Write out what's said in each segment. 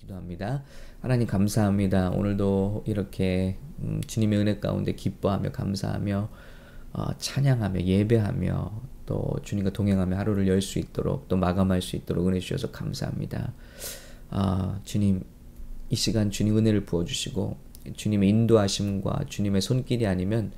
기도합니다. 하나님 감사합니다. 오늘도 이렇게 음, 주님의 은혜 가운데 기뻐하며 감사하며 어, 찬양하며 예배하며 또 주님과 동행하며 하루를 열 수 있도록 또 마감할 수 있도록 은혜 주셔서 감사합니다. 아, 주님 이 시간 주님 은혜를 부어 주시고 주님의 인도하심과 주님의 손길이 아니면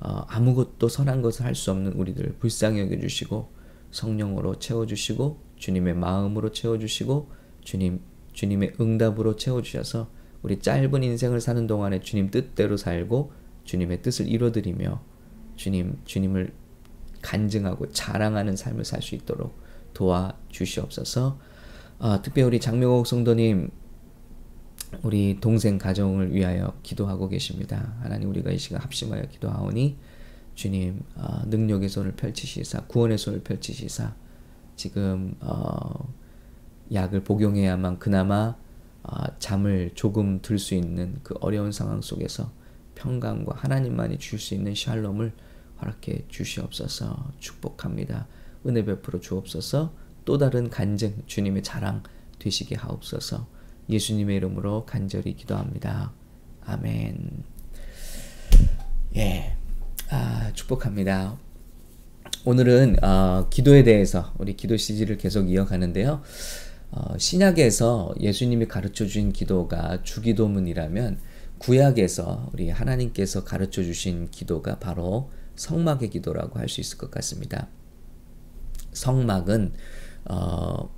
어, 아무것도 선한 것을 할 수 없는 우리들 불쌍히 여겨 주시고 성령으로 채워 주시고 주님의 마음으로 채워 주시고 주님 주님의 응답으로 채워 주셔서 우리 짧은 인생을 사는 동안에 주님 뜻대로 살고 주님의 뜻을 이루어드리며 주님 주님을 간증하고 자랑하는 삶을 살 수 있도록 도와 주시옵소서. 아, 특별히 장명옥 성도님 우리 동생 가정을 위하여 기도하고 계십니다. 하나님 우리가 이 시간 합심하여 기도하오니 주님 어, 능력의 손을 펼치시사 구원의 손을 펼치시사 지금 어, 약을 복용해야만 그나마 어, 잠을 조금 들 수 있는 그 어려운 상황 속에서 평강과 하나님만이 줄 수 있는 샬롬을 허락해 주시옵소서 축복합니다. 은혜 베풀어 주옵소서 또 다른 간증 주님의 자랑 되시게 하옵소서 예수님의 이름으로 간절히 기도합니다. 아멘. 예, 아, 축복합니다. 오늘은 어, 기도에 대해서 우리 기도 시리즈를 계속 이어가는데요. 어, 신약에서 예수님이 가르쳐 주신 기도가 주기도문이라면 구약에서 우리 하나님께서 가르쳐 주신 기도가 바로 성막의 기도라고 할 수 있을 것 같습니다. 성막은 어,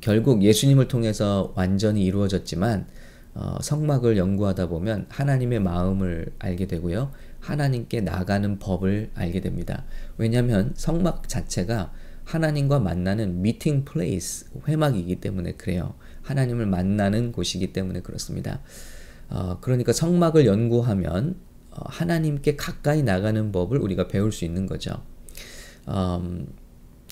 결국 예수님을 통해서 완전히 이루어졌지만 어, 성막을 연구하다 보면 하나님의 마음을 알게 되고요. 하나님께 나가는 법을 알게 됩니다. 왜냐하면 성막 자체가 하나님과 만나는 미팅 플레이스, 회막이기 때문에 그래요. 하나님을 만나는 곳이기 때문에 그렇습니다. 어, 그러니까 성막을 연구하면 어, 하나님께 가까이 나가는 법을 우리가 배울 수 있는 거죠. 음,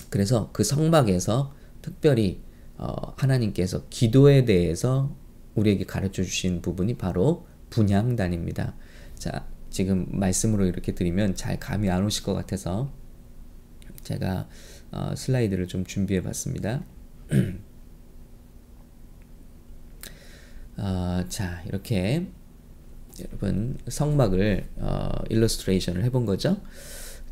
그래서 그 성막에서 특별히 어, 하나님께서 기도에 대해서 우리에게 가르쳐 주신 부분이 바로 분향단입니다. 자, 지금 말씀으로 이렇게 드리면 잘 감이 안 오실 것 같아서 제가 어, 슬라이드를 좀 준비해 봤습니다. 어, 자, 이렇게 여러분 성막을 어, 일러스트레이션을 해본 거죠.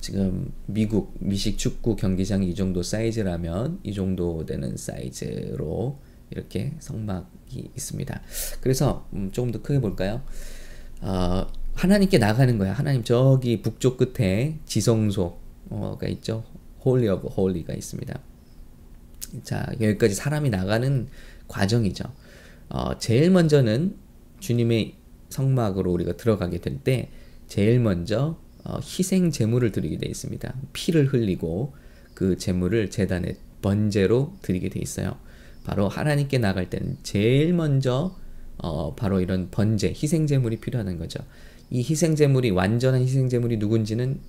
지금 미국 미식 축구 경기장이 이 정도 사이즈라면 이 정도 되는 사이즈로 이렇게 성막이 있습니다. 그래서 음, 조금 더 크게 볼까요? 어, 하나님께 나가는 거야. 하나님 저기 북쪽 끝에 지성소가 있죠. Holy of Holy가 있습니다. 자 여기까지 사람이 나가는 과정이죠. 어, 제일 먼저는 주님의 성막으로 우리가 들어가게 될 때 제일 먼저 어, 희생 제물을 드리게 되어 있습니다. 피를 흘리고 그 제물을 제단에 번제로 드리게 되어 있어요. 바로 하나님께 나갈 때는 제일 먼저 어, 바로 이런 번제, 희생 제물이 필요하는 거죠. 이 희생 제물이 완전한 희생 제물이 누군지는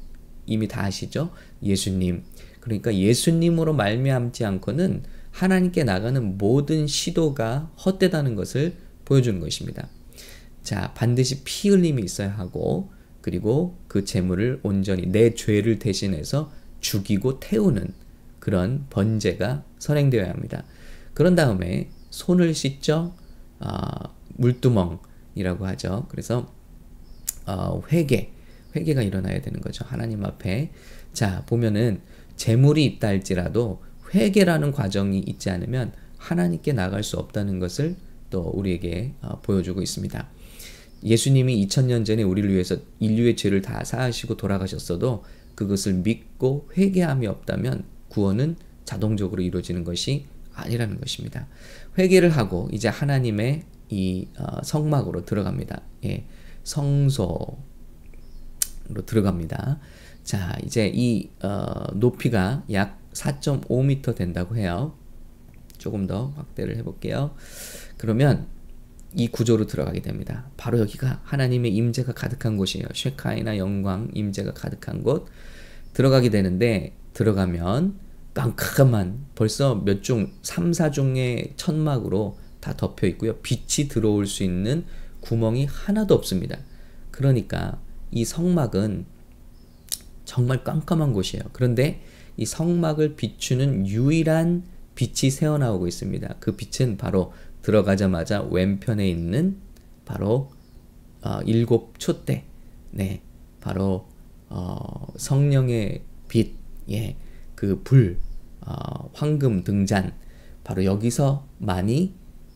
이미 다 아시죠? 예수님. 그러니까 예수님으로 말미암지 않고는 하나님께 나가는 모든 시도가 헛되다는 것을 보여주는 것입니다. 자, 반드시 피 흘림이 있어야 하고 그리고 그 재물을 온전히 내 죄를 대신해서 죽이고 태우는 그런 번제가 선행되어야 합니다. 그런 다음에 손을 씻죠. 아, 물두멍이라고 하죠. 그래서 어, 회개, 회개가 일어나야 되는 거죠. 하나님 앞에. 자, 보면은 재물이 있다 할지라도 회개라는 과정이 있지 않으면 하나님께 나갈 수 없다는 것을 또 우리에게 어, 보여주고 있습니다. 예수님이 2000년 전에 우리를 위해서 인류의 죄를 다 사하시고 돌아가셨어도 그것을 믿고 회개함이 없다면 구원은 자동적으로 이루어지는 것이 아니라는 것입니다. 회개를 하고 이제 하나님의 이 어, 성막으로 들어갑니다. 예, 성소로 들어갑니다. 자, 이제 이 어, 높이가 약 4.5m 된다고 해요. 조금 더 확대를 해볼게요. 그러면 이 구조로 들어가게 됩니다. 바로 여기가 하나님의 임재가 가득한 곳이에요. 쉐카이나 영광 임재가 가득한 곳 들어가게 되는데 들어가면 깜깜한 벌써 몇 중, 3, 4중의 천막으로 다 덮여 있고요. 빛이 들어올 수 있는 구멍이 하나도 없습니다. 그러니까 이 성막은 정말 깜깜한 곳이에요. 그런데 이 성막을 비추는 유일한 빛이 새어나오고 있습니다. 그 빛은 바로 들어가자마자 왼편에 있는 바로 어, 일곱 촛대, 네, 바로 어, 성령의 빛, 예, 그 불, 어, 황금 등잔, 바로 여기서 많이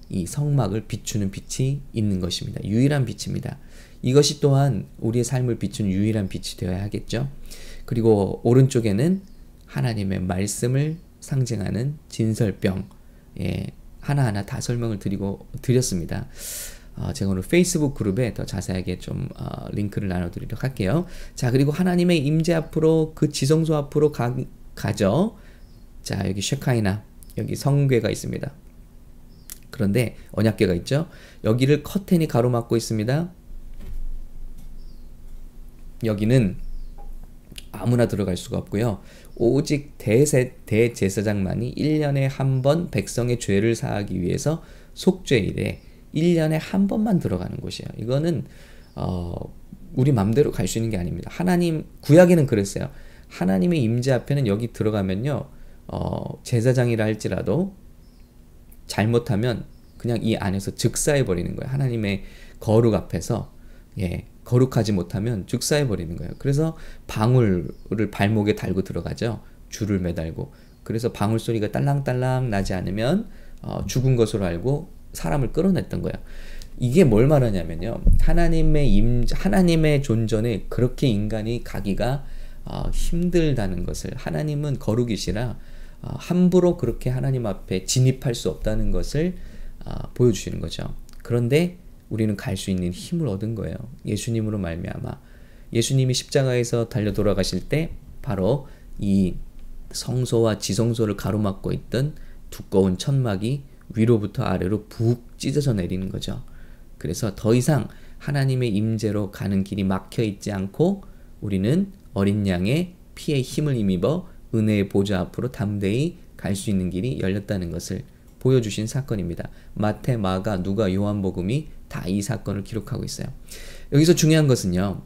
이 성막을 비추는 빛이 있는 것입니다. 유일한 빛입니다. 이것이 또한 우리의 삶을 비추는 유일한 빛이 되어야 하겠죠. 그리고 오른쪽에는 하나님의 말씀을 상징하는 진설병, 예, 하나하나 다 설명을 드리고 드렸습니다. 어, 제가 오늘 페이스북 그룹에 더 자세하게 좀 어, 링크를 나눠드리도록 할게요. 자 그리고 하나님의 임재 앞으로 그 지성소 앞으로 가, 가죠. 자 여기 쉐카이나 여기 성궤가 있습니다. 그런데 언약궤가 있죠. 여기를 커튼이 가로막고 있습니다. 여기는 아무나 들어갈 수가 없고요. 오직 대세, 대제사장만이 1년에 한 번 백성의 죄를 사하기 위해서 속죄일에 1년에 한 번만 들어가는 곳이에요. 이거는 어, 우리 맘대로 갈 수 있는 게 아닙니다. 하나님 구약에는 그랬어요. 하나님의 임재 앞에는 여기 들어가면요. 어, 제사장이라 할지라도 잘못하면 그냥 이 안에서 즉사해 버리는 거예요. 하나님의 거룩 앞에서 예, 거룩하지 못하면 즉사해 버리는 거예요. 그래서 방울을 발목에 달고 들어가죠. 줄을 매달고. 그래서 방울 소리가 딸랑딸랑 나지 않으면 어, 죽은 것으로 알고 사람을 끌어냈던 거예요. 이게 뭘 말하냐면요. 하나님의 임 하나님의 존전에 그렇게 인간이 가기가 어, 힘들다는 것을 하나님은 거룩이시라 어, 함부로 그렇게 하나님 앞에 진입할 수 없다는 것을 어, 보여주시는 거죠. 그런데 우리는 갈 수 있는 힘을 얻은 거예요. 예수님으로 말미암아 예수님이 십자가에서 달려 돌아가실 때 바로 이 성소와 지성소를 가로막고 있던 두꺼운 천막이 위로부터 아래로 푹 찢어져 내리는 거죠. 그래서 더 이상 하나님의 임재로 가는 길이 막혀 있지 않고 우리는 어린 양의 피에 힘을 힘입어 은혜의 보좌 앞으로 담대히 갈 수 있는 길이 열렸다는 것을 보여주신 사건입니다. 마태, 마가, 누가, 요한복음이 다 이 사건을 기록하고 있어요. 여기서 중요한 것은요.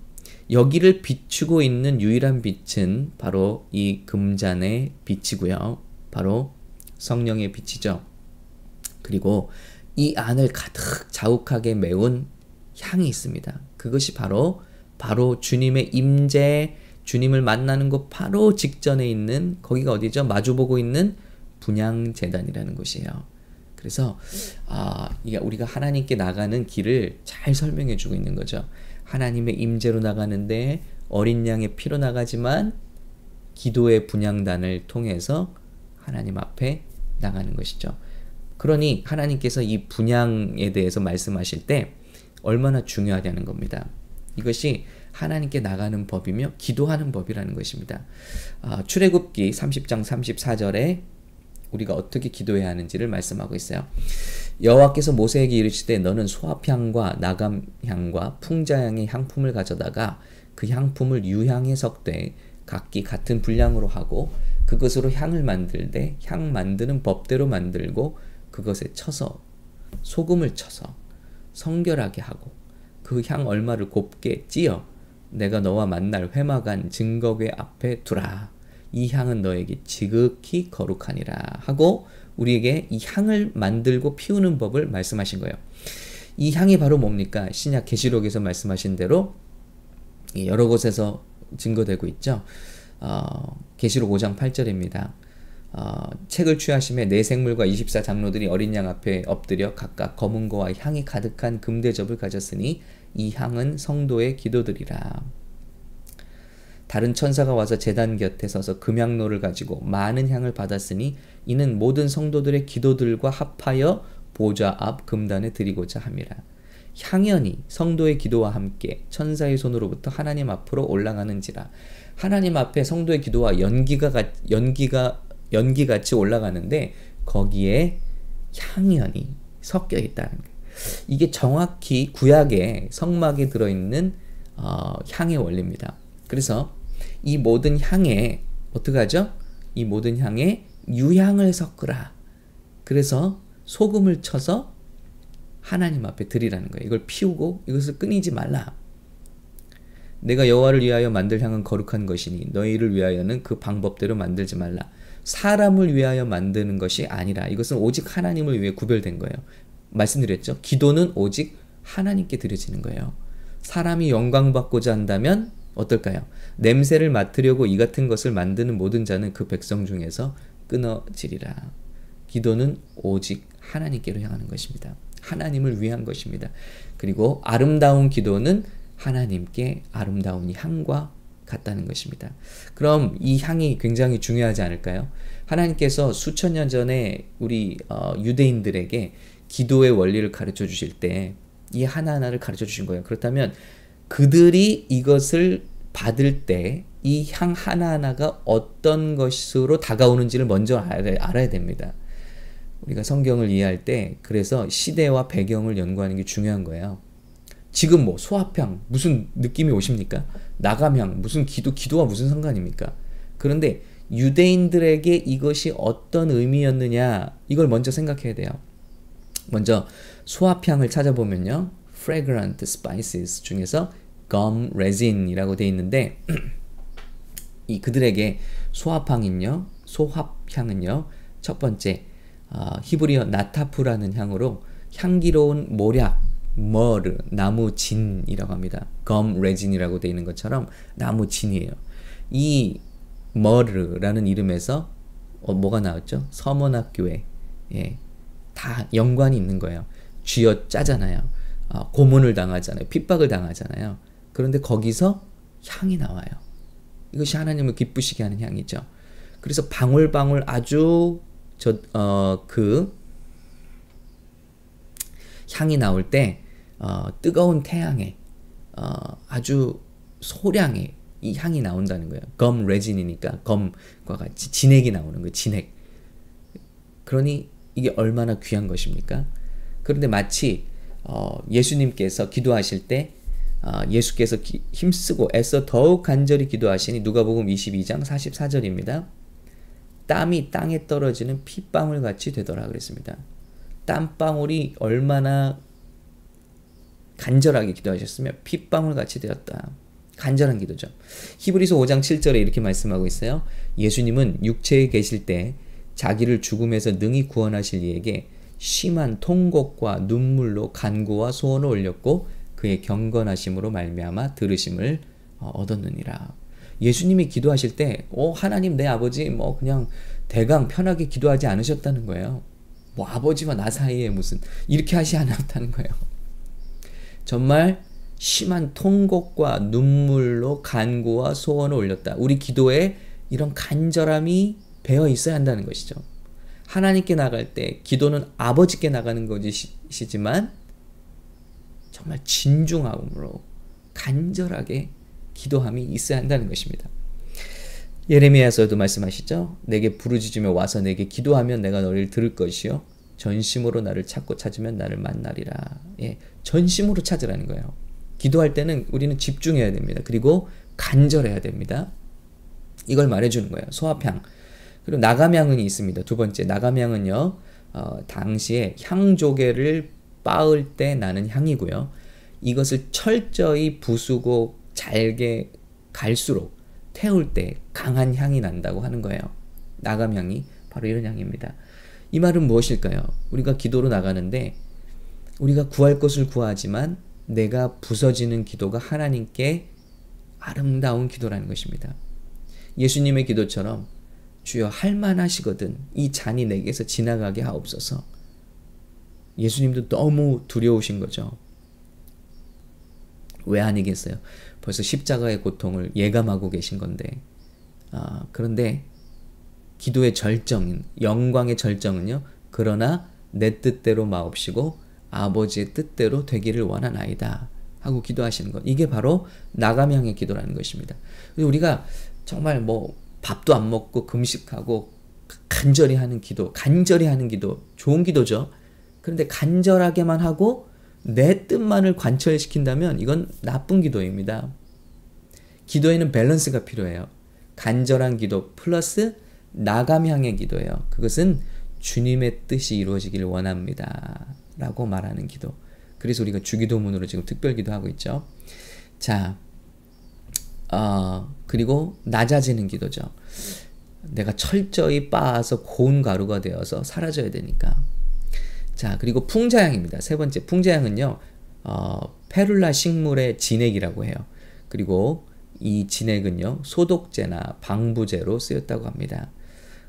여기를 비추고 있는 유일한 빛은 바로 이 금잔의 빛이고요. 바로 성령의 빛이죠. 그리고 이 안을 가득 자욱하게 메운 향이 있습니다. 그것이 바로 바로 주님의 임재, 주님을 만나는 곳 바로 직전에 있는 거기가 어디죠? 마주보고 있는 분양 재단이라는 곳이에요. 그래서 아, 우리가 하나님께 나가는 길을 잘 설명해 주고 있는 거죠. 하나님의 임재로 나가는데 어린 양의 피로 나가지만 기도의 분양단을 통해서 하나님 앞에 나가는 것이죠. 그러니 하나님께서 이 분양에 대해서 말씀하실 때 얼마나 중요하다는 겁니다. 이것이 하나님께 나가는 법이며 기도하는 법이라는 것입니다. 아, 출애굽기 30장 34절에 우리가 어떻게 기도해야 하는지를 말씀하고 있어요. 여호와께서 모세에게 이르시되 너는 소합향과 나감향과 풍자향의 향품을 가져다가 그 향품을 유향에 섞되 각기 같은 분량으로 하고 그것으로 향을 만들되 향 만드는 법대로 만들고 그것에 쳐서 소금을 쳐서 성결하게 하고 그 향 얼마를 곱게 찌어 내가 너와 만날 회막안 증거궤 앞에 두라. 이 향은 너에게 지극히 거룩하니라 하고 우리에게 이 향을 만들고 피우는 법을 말씀하신 거예요. 이 향이 바로 뭡니까? 신약 계시록에서 말씀하신 대로 여러 곳에서 증거되고 있죠. 어, 계시록 5장 8절입니다. 어, 책을 취하심에 네 생물과 24 장로들이 어린 양 앞에 엎드려 각각 검은 거와 향이 가득한 금대접을 가졌으니 이 향은 성도의 기도들이라. 다른 천사가 와서 제단 곁에 서서 금향로를 가지고 많은 향을 받았으니 이는 모든 성도들의 기도들과 합하여 보좌 앞 금단에 드리고자 함이라. 향연이 성도의 기도와 함께 천사의 손으로부터 하나님 앞으로 올라가는지라. 하나님 앞에 성도의 기도와 연기가 연기가 연기 같이 올라가는데 거기에 향연이 섞여 있다는 거예요. 이게 정확히 구약의 성막에 들어있는 어, 향의 원리입니다. 그래서 이 모든 향에 어떻게 하죠? 이 모든 향에 유향을 섞으라. 그래서 소금을 쳐서 하나님 앞에 드리라는 거예요. 이걸 피우고 이것을 끊이지 말라. 내가 여호와를 위하여 만들 향은 거룩한 것이니 너희를 위하여는 그 방법대로 만들지 말라. 사람을 위하여 만드는 것이 아니라 이것은 오직 하나님을 위해 구별된 거예요. 말씀드렸죠. 기도는 오직 하나님께 드려지는 거예요. 사람이 영광 받고자 한다면 어떨까요? 냄새를 맡으려고 이 같은 것을 만드는 모든 자는 그 백성 중에서 끊어지리라. 기도는 오직 하나님께로 향하는 것입니다. 하나님을 위한 것입니다. 그리고 아름다운 기도는 하나님께 아름다운 향과 같다는 것입니다. 그럼 이 향이 굉장히 중요하지 않을까요? 하나님께서 수천 년 전에 우리 어, 유대인들에게 기도의 원리를 가르쳐 주실 때 이 하나하나를 가르쳐 주신 거예요. 그렇다면 그들이 이것을 받을 때 이 향 하나하나가 어떤 것으로 다가오는지를 먼저 알아야 됩니다. 우리가 성경을 이해할 때 그래서 시대와 배경을 연구하는 게 중요한 거예요. 지금 뭐 소합향 무슨 느낌이 오십니까? 나감향 무슨 기도 기도와 무슨 상관입니까? 그런데 유대인들에게 이것이 어떤 의미였느냐 이걸 먼저 생각해야 돼요. 먼저 소합향을 찾아보면요. Fragrant spices 중에서 gum resin이라고 되어 있는데 이 그들에게 소합향은요. 소합향은요. 첫 번째 어, 히브리어 나타프라는 향으로 향기로운 모략, 머르, 나무 진이라고 합니다. 검 레진이라고 되어 있는 것처럼 나무 진이에요. 이 머르라는 이름에서 어, 뭐가 나왔죠? 서문학교에 예, 다 연관이 있는 거예요. 쥐어 짜잖아요. 어, 고문을 당하잖아요. 핍박을 당하잖아요. 그런데 거기서 향이 나와요. 이것이 하나님을 기쁘시게 하는 향이죠. 그래서 방울방울 아주 저 어 그 향이 나올 때 어, 뜨거운 태양에 어, 아주 소량의 이 향이 나온다는 거예요. 검 레진이니까 검과 같이 진액이 나오는 거예요. 진액. 그러니 이게 얼마나 귀한 것입니까? 그런데 마치 어, 예수님께서 기도하실 때 어, 예수께서 기, 힘쓰고 애써 더욱 간절히 기도하시니 누가복음 22장 44절입니다. 땀이 땅에 떨어지는 핏방울 같이 되더라 그랬습니다. 땀방울이 얼마나 간절하게 기도하셨으면 핏방울 같이 되었다. 간절한 기도죠. 히브리서 5장 7절에 이렇게 말씀하고 있어요. 예수님은 육체에 계실 때 자기를 죽음에서 능히 구원하실 이에게 심한 통곡과 눈물로 간구와 소원을 올렸고 그의 경건하심으로 말미암아 들으심을 어, 얻었느니라. 예수님이 기도하실 때, 어, 하나님 내 아버지 뭐 그냥 대강 편하게 기도하지 않으셨다는 거예요. 뭐 아버지와 나 사이에 무슨 이렇게 하시 않았다는 거예요. 정말 심한 통곡과 눈물로 간구와 소원을 올렸다. 우리 기도에 이런 간절함이 배어 있어야 한다는 것이죠. 하나님께 나갈 때 기도는 아버지께 나가는 것이지만 정말 진중함으로 간절하게 기도함이 있어야 한다는 것입니다. 예레미야서도 말씀하시죠. 내게 부르짖으며 와서 내게 기도하면 내가 너를 들을 것이요 전심으로 나를 찾고 찾으면 나를 만나리라. 예, 전심으로 찾으라는 거예요. 기도할 때는 우리는 집중해야 됩니다. 그리고 간절해야 됩니다. 이걸 말해주는 거예요. 소합향. 그리고 나감향은 있습니다. 두 번째 나감향은요. 어, 당시에 향조개를 빻을 때 나는 향이고요. 이것을 철저히 부수고 잘게 갈수록 태울 때 강한 향이 난다고 하는 거예요. 나감향이 바로 이런 향입니다. 이 말은 무엇일까요? 우리가 기도로 나가는데 우리가 구할 것을 구하지만 내가 부서지는 기도가 하나님께 아름다운 기도라는 것입니다. 예수님의 기도처럼 주여 할 만하시거든 이 잔이 내게서 지나가게 하옵소서. 예수님도 너무 두려우신 거죠. 왜 아니겠어요? 벌써 십자가의 고통을 예감하고 계신 건데. 아, 그런데 기도의 절정인 영광의 절정은요. 그러나 내 뜻대로 마옵시고 아버지의 뜻대로 되기를 원하나이다. 하고 기도하시는 것. 이게 바로 나감향의 기도라는 것입니다. 우리가 정말 뭐 밥도 안 먹고 금식하고 간절히 하는 기도, 간절히 하는 기도, 좋은 기도죠. 그런데 간절하게만 하고 내 뜻만을 관철시킨다면 이건 나쁜 기도입니다. 기도에는 밸런스가 필요해요. 간절한 기도 플러스 나감향의 기도예요. 그것은 주님의 뜻이 이루어지기를 원합니다. 라고 말하는 기도. 그래서 우리가 주기도문으로 지금 특별 기도하고 있죠. 자, 어, 그리고 낮아지는 기도죠. 내가 철저히 빻아서 고운 가루가 되어서 사라져야 되니까. 자, 그리고 풍자향입니다. 세 번째, 풍자향은요, 어, 페룰라 식물의 진액이라고 해요. 그리고 이 진액은요, 소독제나 방부제로 쓰였다고 합니다.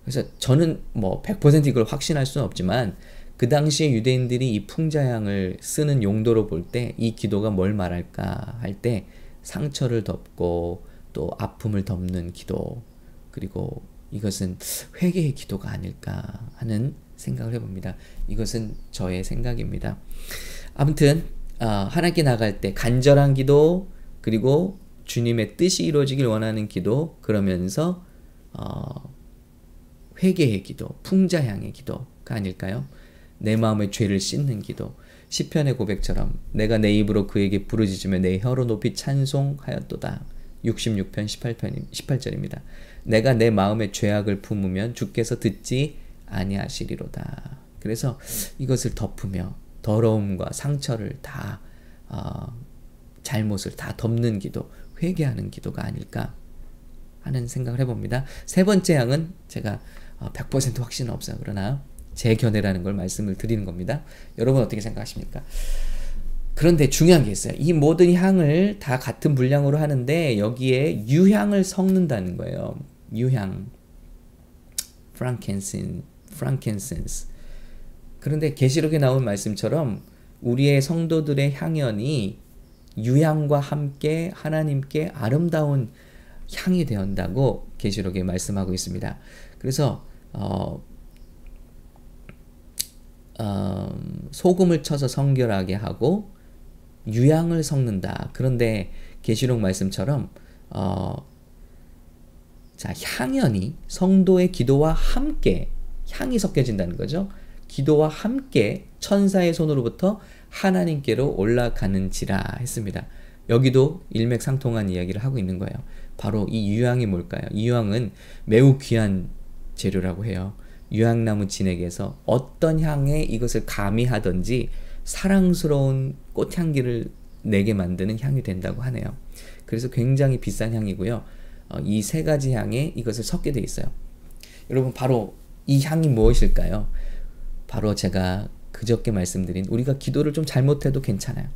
그래서 저는 뭐 100% 이걸 확신할 수는 없지만, 그 당시에 유대인들이 이 풍자향을 쓰는 용도로 볼 때 이 기도가 뭘 말할까 할 때 상처를 덮고 또 아픔을 덮는 기도 그리고 이것은 회개의 기도가 아닐까 하는 생각을 해봅니다. 이것은 저의 생각입니다. 아무튼 어, 하나님께 나갈 때 간절한 기도 그리고 주님의 뜻이 이루어지길 원하는 기도 그러면서 어, 회개의 기도, 풍자향의 기도가 아닐까요? 내 마음의 죄를 씻는 기도. 시편의 고백처럼 내가 내 입으로 그에게 부르짖으며 내 혀로 높이 찬송하였도다. 66편 18편 18절입니다. 내가 내 마음의 죄악을 품으면 주께서 듣지 아니하시리로다. 그래서 이것을 덮으며 더러움과 상처를 다 어, 잘못을 다 덮는 기도, 회개하는 기도가 아닐까 하는 생각을 해봅니다. 세 번째 양은 제가 100% 어, 확신은 없어요. 그러나 제 견해라는 걸 말씀을 드리는 겁니다. 여러분 어떻게 생각하십니까? 그런데 중요한 게 있어요. 이 모든 향을 다 같은 분량으로 하는데 여기에 유향을 섞는다는 거예요. 유향. 프랑켄신, 프랑켄센스. 그런데 계시록에 나온 말씀처럼 우리의 성도들의 향연이 유향과 함께 하나님께 아름다운 향이 되었다고 계시록에 말씀하고 있습니다. 그래서 어, 어, 소금을 쳐서 성결하게 하고 유향을 섞는다. 그런데 계시록 말씀처럼 어, 자 향연이 성도의 기도와 함께 향이 섞여진다는 거죠. 기도와 함께 천사의 손으로부터 하나님께로 올라가는지라 했습니다. 여기도 일맥상통한 이야기를 하고 있는 거예요. 바로 이 유향이 뭘까요? 이 유향은 매우 귀한 재료라고 해요. 유향나무 진액에서 어떤 향에 이것을 가미하든지 사랑스러운 꽃향기를 내게 만드는 향이 된다고 하네요. 그래서 굉장히 비싼 향이고요. 어, 이세 가지 향에 이것을 섞게 돼 있어요. 여러분 바로 이 향이 무엇일까요? 바로 제가 그저께 말씀드린 우리가 기도를 좀 잘못해도 괜찮아요.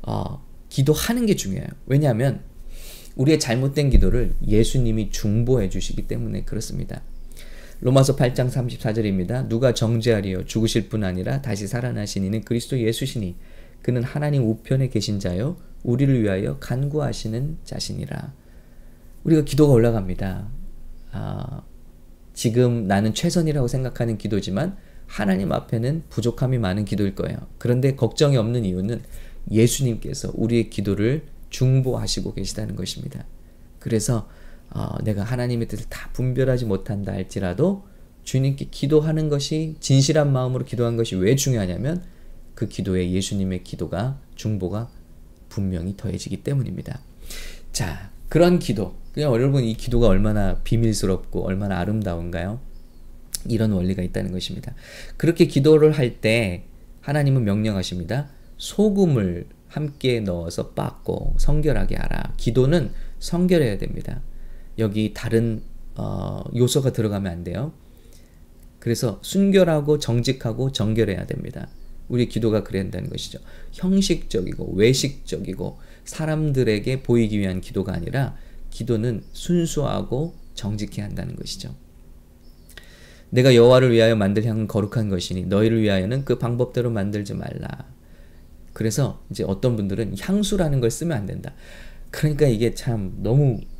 어, 기도하는 게 중요해요. 왜냐하면 우리의 잘못된 기도를 예수님이 중보해 주시기 때문에 그렇습니다. 로마서 8장 34절입니다. 누가 정죄하리요 죽으실 뿐 아니라 다시 살아나신 이는 그리스도 예수시니 그는 하나님 우편에 계신 자요 우리를 위하여 간구하시는 자신이라. 우리가 기도가 올라갑니다. 아, 지금 나는 최선이라고 생각하는 기도지만 하나님 앞에는 부족함이 많은 기도일 거예요. 그런데 걱정이 없는 이유는 예수님께서 우리의 기도를 중보하시고 계시다는 것입니다. 그래서 어, 내가 하나님의 뜻을 다 분별하지 못한다 할지라도 주님께 기도하는 것이 진실한 마음으로 기도한 것이 왜 중요하냐면 그 기도에 예수님의 기도가 중보가 분명히 더해지기 때문입니다. 자, 그런 기도. 그냥 여러분 이 기도가 얼마나 비밀스럽고 얼마나 아름다운가요? 이런 원리가 있다는 것입니다. 그렇게 기도를 할 때 하나님은 명령하십니다. 소금을 함께 넣어서 빻고 성결하게 하라. 기도는 성결해야 됩니다. 여기 다른 어, 요소가 들어가면 안 돼요. 그래서 순결하고 정직하고 정결해야 됩니다. 우리 기도가 그래야 한다는 것이죠. 형식적이고 외식적이고 사람들에게 보이기 위한 기도가 아니라 기도는 순수하고 정직해야 한다는 것이죠. 내가 여호와를 위하여 만들 향은 거룩한 것이니 너희를 위하여는 그 방법대로 만들지 말라. 그래서 이제 어떤 분들은 향수라는 걸 쓰면 안 된다. 그러니까 이게 참 너무 어,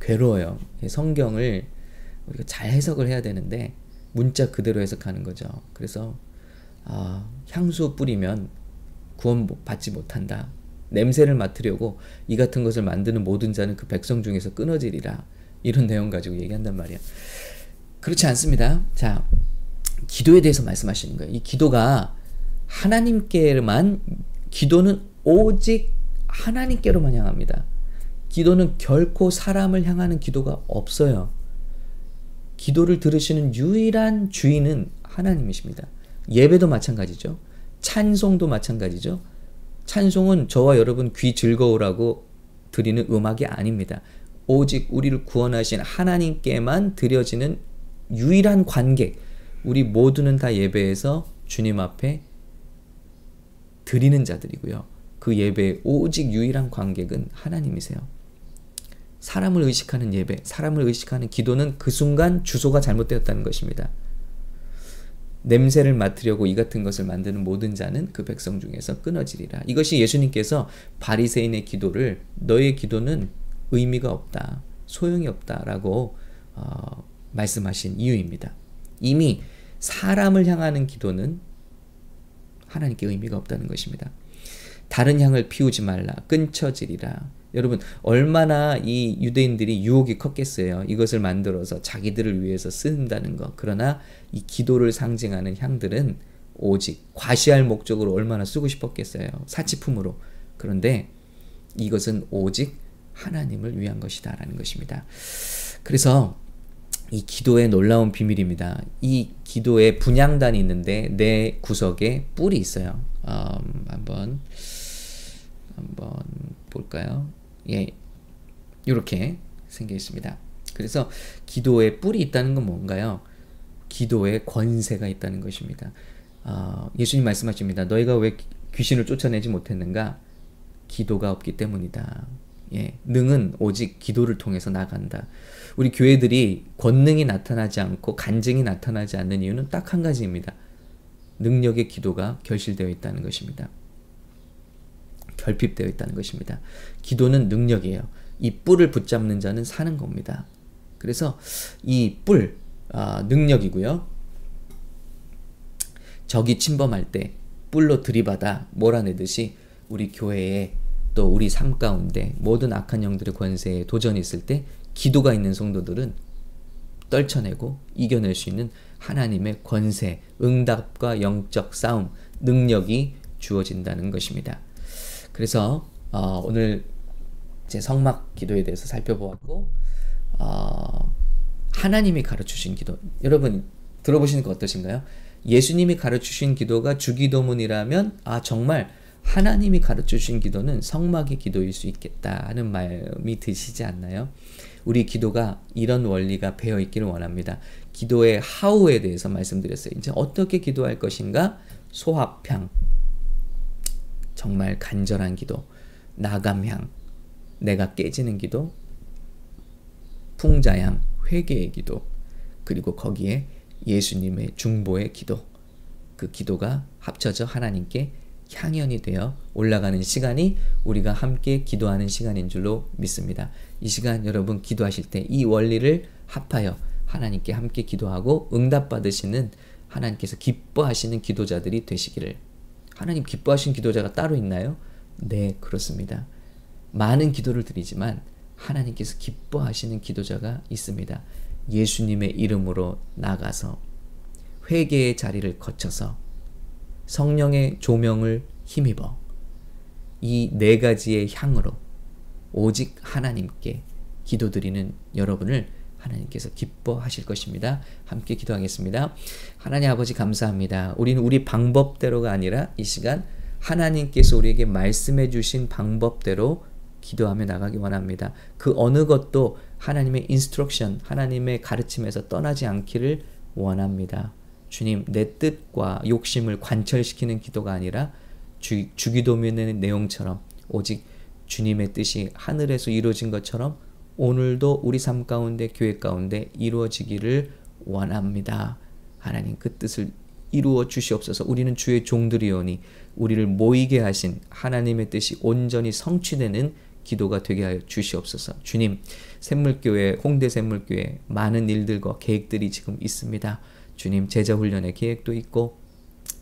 괴로워요. 성경을 우리가 잘 해석을 해야 되는데 문자 그대로 해석하는 거죠. 그래서 어, 향수 뿌리면 구원 받지 못한다. 냄새를 맡으려고 이 같은 것을 만드는 모든 자는 그 백성 중에서 끊어지리라. 이런 내용 가지고 얘기한단 말이야. 그렇지 않습니다. 자, 기도에 대해서 말씀하시는 거예요. 이 기도가 하나님께만 기도는 오직 하나님께로만 향합니다. 기도는 결코 사람을 향하는 기도가 없어요. 기도를 들으시는 유일한 주인은 하나님이십니다. 예배도 마찬가지죠. 찬송도 마찬가지죠. 찬송은 저와 여러분 귀 즐거우라고 드리는 음악이 아닙니다. 오직 우리를 구원하신 하나님께만 드려지는 유일한 관객. 우리 모두는 다 예배에서 주님 앞에 드리는 자들이고요. 그 예배의 오직 유일한 관객은 하나님이세요. 사람을 의식하는 예배, 사람을 의식하는 기도는 그 순간 주소가 잘못되었다는 것입니다. 냄새를 맡으려고 이 같은 것을 만드는 모든 자는 그 백성 중에서 끊어지리라. 이것이 예수님께서 바리새인의 기도를 너의 기도는 의미가 없다, 소용이 없다라고 어, 말씀하신 이유입니다. 이미 사람을 향하는 기도는 하나님께 의미가 없다는 것입니다. 다른 향을 피우지 말라, 끊쳐지리라. 여러분 얼마나 이 유대인들이 유혹이 컸겠어요. 이것을 만들어서 자기들을 위해서 쓴다는 것. 그러나 이 기도를 상징하는 향들은 오직 과시할 목적으로 얼마나 쓰고 싶었겠어요. 사치품으로. 그런데 이것은 오직 하나님을 위한 것이다라는 것입니다. 그래서 이 기도의 놀라운 비밀입니다. 이 기도에 분양단이 있는데 내 구석에 뿔이 있어요. 음, 한번 한번 볼까요? 예, 이렇게 생겨 있습니다. 그래서 기도에 뿔이 있다는 건 뭔가요? 기도에 권세가 있다는 것입니다. 어, 예수님 말씀하십니다. 너희가 왜 귀신을 쫓아내지 못했는가? 기도가 없기 때문이다. 예, 능은 오직 기도를 통해서 나간다. 우리 교회들이 권능이 나타나지 않고 간증이 나타나지 않는 이유는 딱 한 가지입니다. 능력의 기도가 결실되어 있다는 것입니다. 결핍되어 있다는 것입니다. 기도는 능력이에요. 이 뿔을 붙잡는 자는 사는 겁니다. 그래서 이 뿔, 아, 능력이고요. 적이 침범할 때 뿔로 들이받아 몰아내듯이 우리 교회에 또 우리 삶 가운데 모든 악한 영들의 권세에 도전이 있을 때 기도가 있는 성도들은 떨쳐내고 이겨낼 수 있는 하나님의 권세, 응답과 영적 싸움, 능력이 주어진다는 것입니다. 그래서 어, 오늘 제 성막 기도에 대해서 살펴보았고 어, 하나님이 가르치신 기도 여러분 들어보시는 거 어떠신가요? 예수님이 가르치신 기도가 주기도문이라면 아 정말 하나님이 가르치신 기도는 성막의 기도일 수 있겠다 하는 마음이 드시지 않나요? 우리 기도가 이런 원리가 배어 있기를 원합니다. 기도의 하우에 대해서 말씀드렸어요. 이제 어떻게 기도할 것인가? 소합향, 정말 간절한 기도, 나감향, 내가 깨지는 기도, 풍자향, 회개의 기도, 그리고 거기에 예수님의 중보의 기도, 그 기도가 합쳐져 하나님께 향연이 되어 올라가는 시간이 우리가 함께 기도하는 시간인 줄로 믿습니다. 이 시간 여러분 기도하실 때 이 원리를 합하여 하나님께 함께 기도하고 응답받으시는 하나님께서 기뻐하시는 기도자들이 되시기를 하나님 기뻐하신 기도자가 따로 있나요? 네, 그렇습니다. 많은 기도를 드리지만 하나님께서 기뻐하시는 기도자가 있습니다. 예수님의 이름으로 나가서 회개의 자리를 거쳐서 성령의 조명을 힘입어 이 네 가지의 향으로 오직 하나님께 기도드리는 여러분을 하나님께서 기뻐하실 것입니다. 함께 기도하겠습니다. 하나님 아버지 감사합니다. 우리는 우리 방법대로가 아니라 이 시간 하나님께서 우리에게 말씀해 주신 방법대로 기도하며 나가기 원합니다. 그 어느 것도 하나님의 instruction, 하나님의 가르침에서 떠나지 않기를 원합니다. 주님, 내 뜻과 욕심을 관철시키는 기도가 아니라 주, 주기도문의 내용처럼 오직 주님의 뜻이 하늘에서 이루어진 것처럼 오늘도 우리 삶 가운데 교회 가운데 이루어지기를 원합니다. 하나님 그 뜻을 이루어 주시옵소서. 우리는 주의 종들이오니 우리를 모이게 하신 하나님의 뜻이 온전히 성취되는 기도가 되게 하여 주시옵소서. 주님, 샘물교회, 홍대 샘물교회 많은 일들과 계획들이 지금 있습니다. 주님, 제자 훈련의 계획도 있고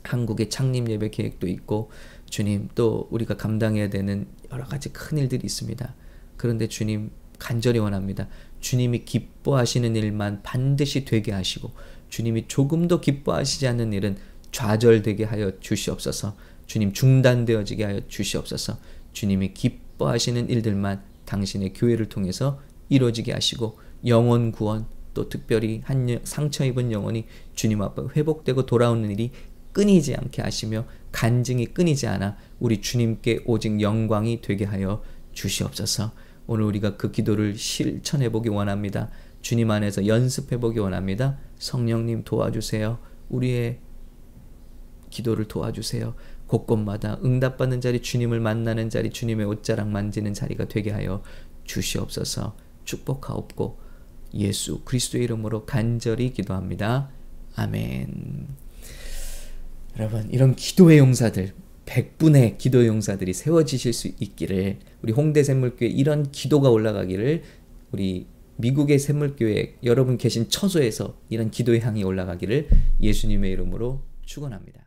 한국의 창립 예배 계획도 있고 주님 또 우리가 감당해야 되는 여러 가지 큰 일들이 있습니다. 그런데 주님 간절히 원합니다. 주님이 기뻐하시는 일만 반드시 되게 하시고 주님이 조금도 기뻐하시지 않는 일은 좌절되게 하여 주시옵소서. 주님 중단되어지게 하여 주시옵소서. 주님이 기뻐하시는 일들만 당신의 교회를 통해서 이루어지게 하시고 영원 구원 또 특별히 한 상처 입은 영혼이 주님 앞에 회복되고 돌아오는 일이 끊이지 않게 하시며 간증이 끊이지 않아 우리 주님께 오직 영광이 되게 하여 주시옵소서. 오늘 우리가 그 기도를 실천해 보기 원합니다. 주님 안에서 연습해 보기 원합니다. 성령님 도와주세요. 우리의 기도를 도와주세요. 곳곳마다 응답받는 자리, 주님을 만나는 자리, 주님의 옷자락 만지는 자리가 되게 하여 주시옵소서 축복하옵고 예수 그리스도의 이름으로 간절히 기도합니다. 아멘. 여러분 이런 기도의 용사들 100분의 기도 용사들이 세워지실 수 있기를 우리 홍대 샘물교회 이런 기도가 올라가기를 우리 미국의 샘물교회 여러분 계신 처소에서 이런 기도의 향이 올라가기를 예수님의 이름으로 축원합니다.